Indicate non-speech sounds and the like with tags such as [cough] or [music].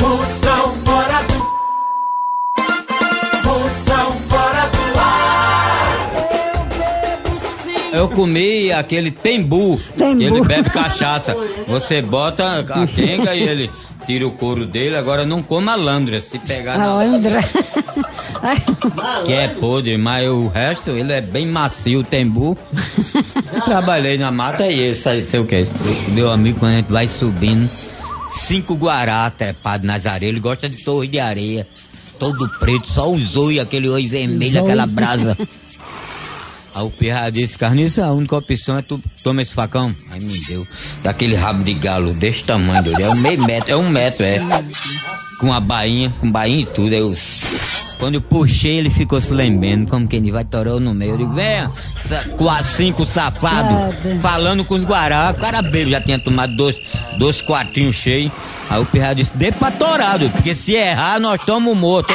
Moção fora do. Moção fora do ar. Eu comi aquele tembu, Tembu. que ele bebe cachaça. Você bota a quenga e ele tira o couro dele, agora não coma lândria. Se pegar A na Andra. que é podre, mas o resto ele é bem macio, o tembu. [laughs] Trabalhei na mata e ele, sei, sei o que. Meu amigo, quando a gente vai subindo, cinco guará trepado nas areias, ele gosta de torre de areia. Todo preto, só os olhos, aquele olho vermelho, aquela brasa. [laughs] Aí o pirra disse, Carniça, a única opção é tu toma esse facão. Aí me deu. Daquele rabo de galo desse tamanho, é um meio metro, é um metro, é. Com a bainha, com bainha e tudo. Aí eu, quando eu puxei, ele ficou se lembrando, como quem vai torou no meio. Eu digo, venha, as cinco safado, Safado. falando com os guará. O cara bebo, já tinha tomado dois, dois quartinhos cheios. Aí o pirra disse, dê pra torado, porque se errar, nós estamos mortos.